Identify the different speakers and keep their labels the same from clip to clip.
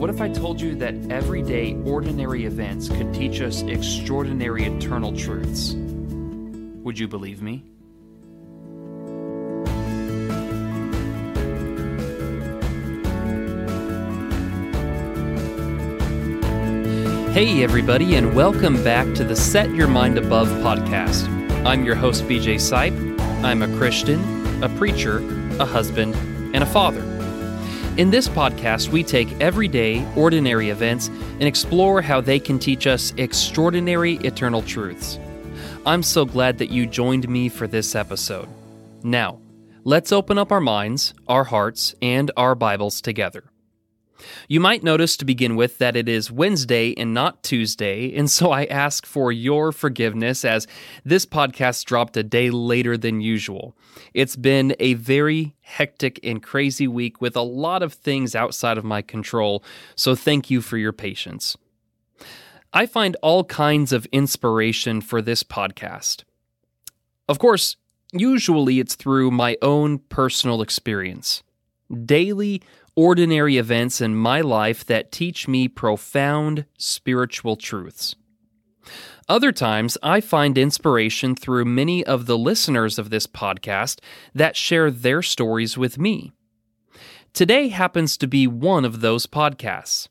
Speaker 1: What if I told you that everyday, ordinary events could teach us extraordinary eternal truths? Would you believe me? Hey, everybody, and welcome back to the Set Your Mind Above podcast. I'm your host, BJ Sipe. I'm a Christian, a preacher, a husband, and a father. In this podcast, we take everyday, ordinary events and explore how they can teach us extraordinary eternal truths. I'm so glad that you joined me for this episode. Now, let's open up our minds, our hearts, and our Bibles together. You might notice to begin with that it is Wednesday and not Tuesday, and so I ask for your forgiveness as this podcast dropped a day later than usual. It's been a very hectic and crazy week with a lot of things outside of my control, so thank you for your patience. I find all kinds of inspiration for this podcast. Of course, usually it's through my own personal experience. Daily, ordinary events in my life that teach me profound spiritual truths. Other times, I find inspiration through many of the listeners of this podcast that share their stories with me. Today happens to be one of those podcasts.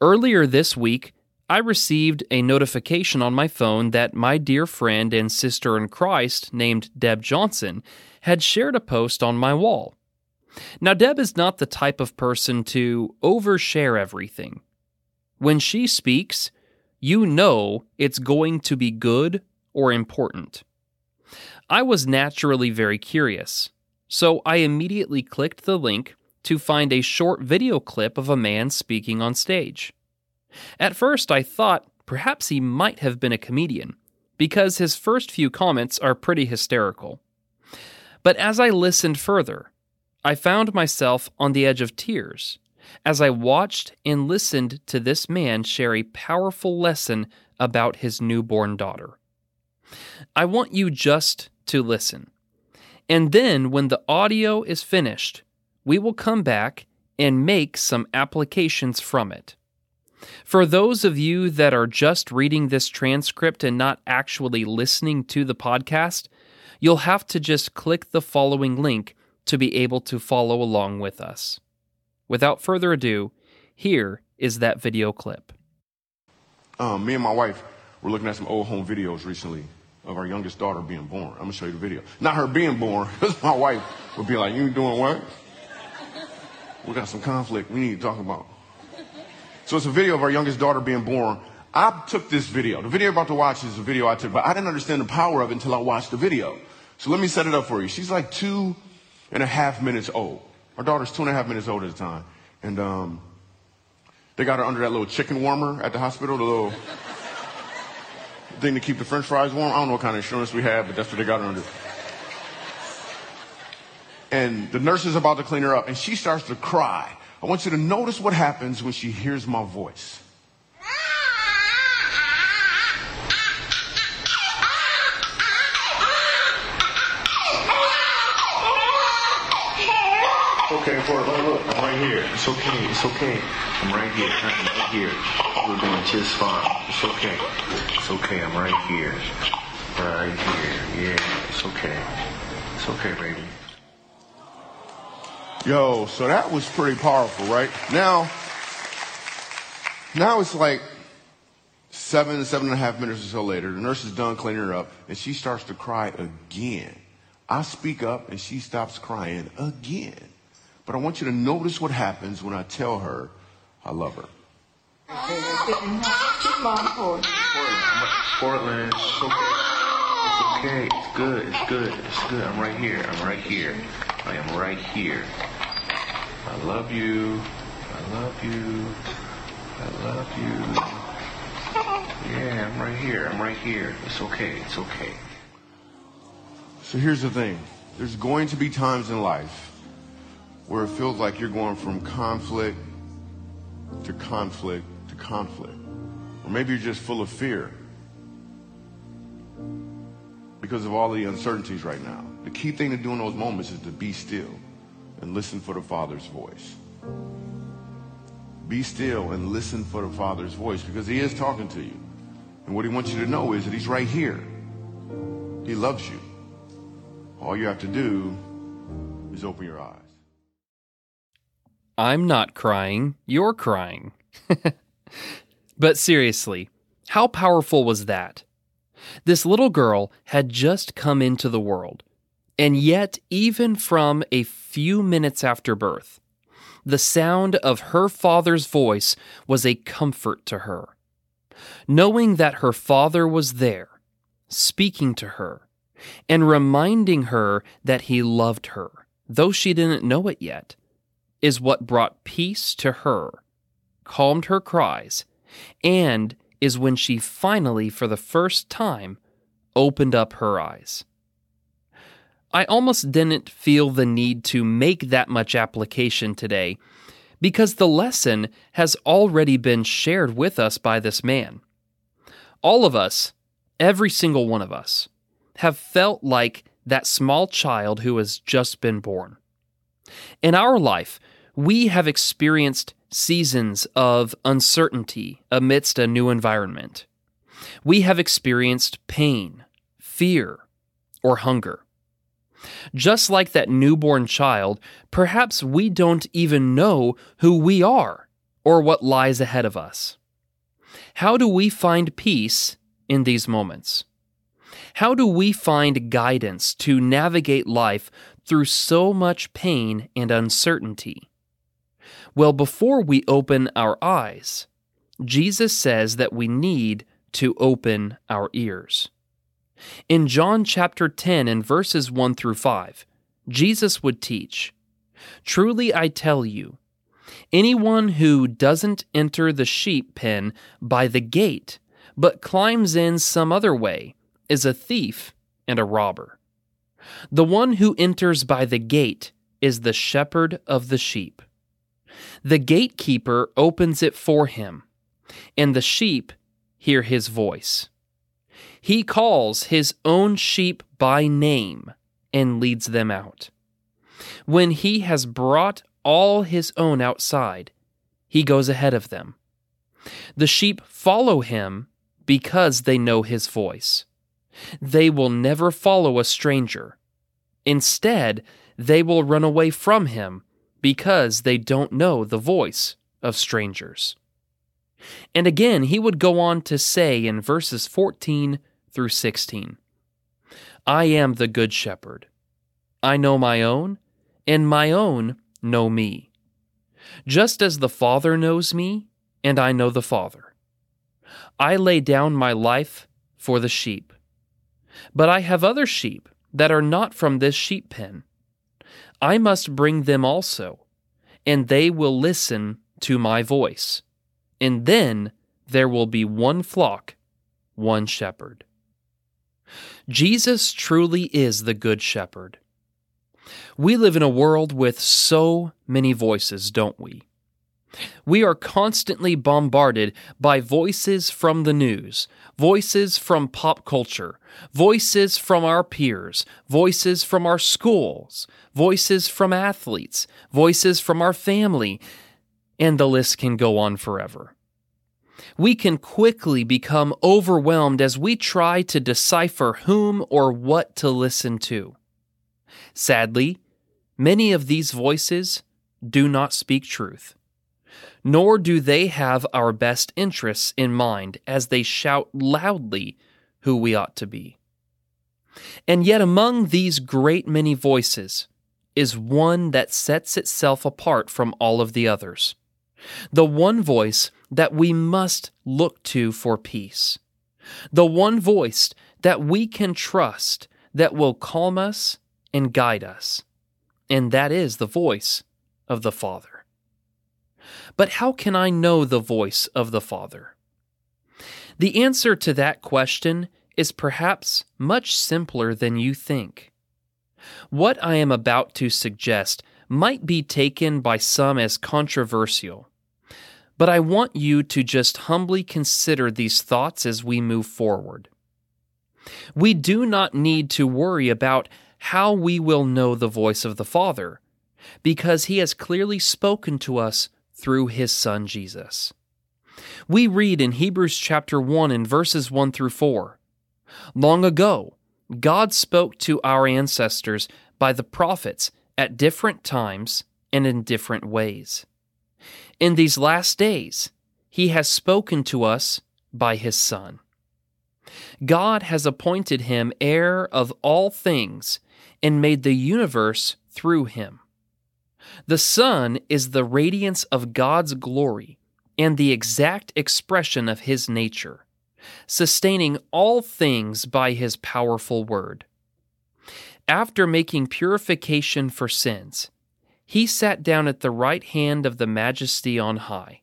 Speaker 1: Earlier this week, I received a notification on my phone that my dear friend and sister in Christ, named Deb Johnson, had shared a post on my wall. Now, Deb is not the type of person to overshare everything. When she speaks, you know it's going to be good or important. I was naturally very curious, so I immediately clicked the link to find a short video clip of a man speaking on stage. At first, I thought perhaps he might have been a comedian, because his first few comments are pretty hysterical. But as I listened further, I found myself on the edge of tears as I watched and listened to this man share a powerful lesson about his newborn daughter. I want you just to listen. And then, when the audio is finished, we will come back and make some applications from it. For those of you that are just reading this transcript and not actually listening to the podcast, you'll have to just click the following link to be able to follow along with us. Without further ado, here is that video clip.
Speaker 2: Um, me and my wife were looking at some old home videos recently of our youngest daughter being born. I'm gonna show you the video. Not her being born, because my wife would be like, "You doing what? We got some conflict. We need to talk about." So it's a video of our youngest daughter being born. I took this video. The video you're about to watch is a video I took, but I didn't understand the power of it until I watched the video. So let me set it up for you. She's like two and a half minutes old. Our daughter's two and a half minutes old at the time. And um, they got her under that little chicken warmer at the hospital, the little thing to keep the french fries warm. I don't know what kind of insurance we have, but that's what they got her under. And the nurse is about to clean her up, and she starts to cry. I want you to notice what happens when she hears my voice. Okay, Portland, look, I'm right here. It's okay, it's okay. I'm right here, I'm right here. We're doing just fine. It's okay. It's okay, I'm right here. Right here. Yeah, it's okay. It's okay, baby. Yo, so that was pretty powerful, right? Now, now it's like seven, seven and a half minutes or so later. The nurse is done cleaning her up, and she starts to cry again. I speak up, and she stops crying again. But I want you to notice what happens when I tell her I love her. Portland, it's okay. It's okay. It's good. It's good. It's good. I'm right here. I'm right here. I am right here. I love you. I love you. I love you. Yeah, I'm right here. I'm right here. It's okay. It's okay. So here's the thing. There's going to be times in life where it feels like you're going from conflict to conflict to conflict. Or maybe you're just full of fear because of all the uncertainties right now. The key thing to do in those moments is to be still and listen for the Father's voice. Be still and listen for the Father's voice because He is talking to you. And what He wants you to know is that He's right here. He loves you. All you have to do is open your eyes.
Speaker 1: I'm not crying, you're crying. but seriously, how powerful was that? This little girl had just come into the world, and yet, even from a few minutes after birth, the sound of her father's voice was a comfort to her. Knowing that her father was there, speaking to her, and reminding her that he loved her, though she didn't know it yet, is what brought peace to her, calmed her cries, and is when she finally, for the first time, opened up her eyes. I almost didn't feel the need to make that much application today because the lesson has already been shared with us by this man. All of us, every single one of us, have felt like that small child who has just been born. In our life, we have experienced seasons of uncertainty amidst a new environment. We have experienced pain, fear, or hunger. Just like that newborn child, perhaps we don't even know who we are or what lies ahead of us. How do we find peace in these moments? How do we find guidance to navigate life through so much pain and uncertainty? Well, before we open our eyes, Jesus says that we need to open our ears. In John chapter 10 and verses 1 through 5, Jesus would teach Truly I tell you, anyone who doesn't enter the sheep pen by the gate, but climbs in some other way, is a thief and a robber. The one who enters by the gate is the shepherd of the sheep. The gatekeeper opens it for him, and the sheep hear his voice. He calls his own sheep by name and leads them out. When he has brought all his own outside, he goes ahead of them. The sheep follow him because they know his voice. They will never follow a stranger. Instead, they will run away from him because they don't know the voice of strangers. And again, he would go on to say in verses 14 through 16 I am the good shepherd. I know my own, and my own know me. Just as the Father knows me, and I know the Father. I lay down my life for the sheep. But I have other sheep that are not from this sheep pen. I must bring them also, and they will listen to my voice. And then there will be one flock, one shepherd. Jesus truly is the Good Shepherd. We live in a world with so many voices, don't we? We are constantly bombarded by voices from the news, voices from pop culture, voices from our peers, voices from our schools, voices from athletes, voices from our family, and the list can go on forever. We can quickly become overwhelmed as we try to decipher whom or what to listen to. Sadly, many of these voices do not speak truth nor do they have our best interests in mind as they shout loudly who we ought to be. And yet, among these great many voices is one that sets itself apart from all of the others. The one voice that we must look to for peace. The one voice that we can trust that will calm us and guide us. And that is the voice of the Father. But how can I know the voice of the Father? The answer to that question is perhaps much simpler than you think. What I am about to suggest might be taken by some as controversial, but I want you to just humbly consider these thoughts as we move forward. We do not need to worry about how we will know the voice of the Father, because He has clearly spoken to us through His Son Jesus. We read in Hebrews chapter 1 in verses 1 through 4 Long ago, God spoke to our ancestors by the prophets at different times and in different ways. In these last days, He has spoken to us by His Son. God has appointed Him heir of all things and made the universe through Him. The Son is the radiance of God's glory and the exact expression of His nature, sustaining all things by His powerful word. After making purification for sins, He sat down at the right hand of the Majesty on high.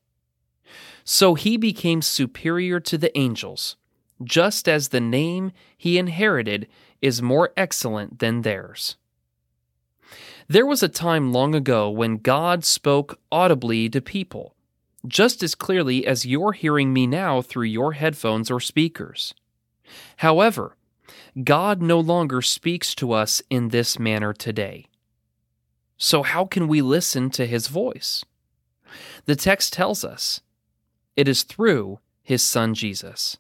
Speaker 1: So He became superior to the angels, just as the name He inherited is more excellent than theirs. There was a time long ago when God spoke audibly to people, just as clearly as you're hearing me now through your headphones or speakers. However, God no longer speaks to us in this manner today. So, how can we listen to his voice? The text tells us it is through his son Jesus.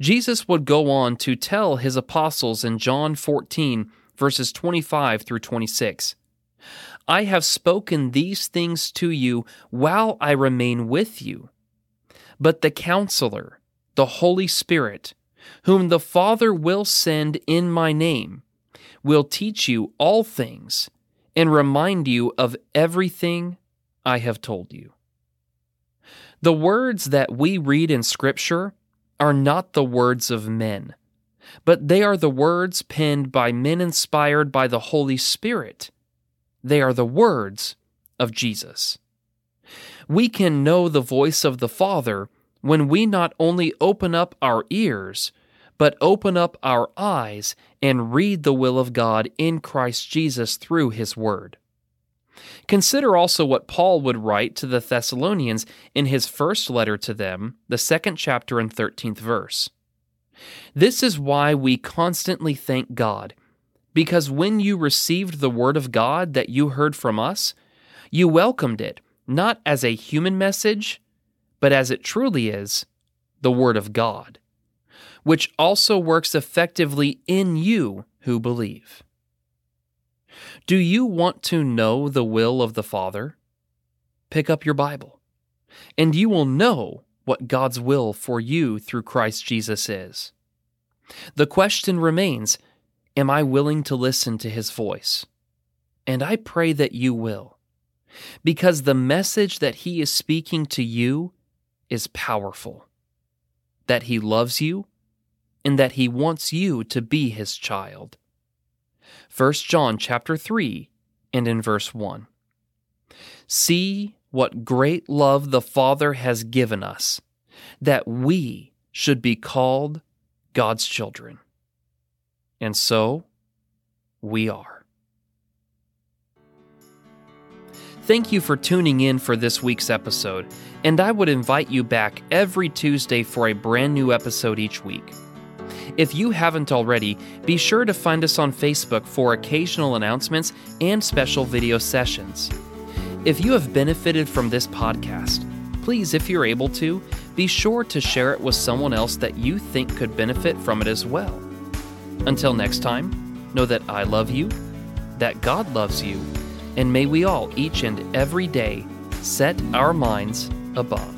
Speaker 1: Jesus would go on to tell his apostles in John 14 verses 25 through 26. I have spoken these things to you while I remain with you. But the Counselor, the Holy Spirit, whom the Father will send in my name, will teach you all things and remind you of everything I have told you. The words that we read in Scripture are not the words of men but they are the words penned by men inspired by the Holy Spirit. They are the words of Jesus. We can know the voice of the Father when we not only open up our ears, but open up our eyes and read the will of God in Christ Jesus through His Word. Consider also what Paul would write to the Thessalonians in his first letter to them, the second chapter and 13th verse. This is why we constantly thank God, because when you received the Word of God that you heard from us, you welcomed it not as a human message, but as it truly is the Word of God, which also works effectively in you who believe. Do you want to know the will of the Father? Pick up your Bible, and you will know what God's will for you through Christ Jesus is. The question remains Am I willing to listen to his voice? And I pray that you will, because the message that he is speaking to you is powerful that he loves you and that he wants you to be his child. 1 John chapter 3 and in verse 1. See what great love the Father has given us, that we should be called God's children. And so, we are. Thank you for tuning in for this week's episode, and I would invite you back every Tuesday for a brand new episode each week. If you haven't already, be sure to find us on Facebook for occasional announcements and special video sessions. If you have benefited from this podcast, please, if you're able to, be sure to share it with someone else that you think could benefit from it as well. Until next time, know that I love you, that God loves you, and may we all, each and every day, set our minds above.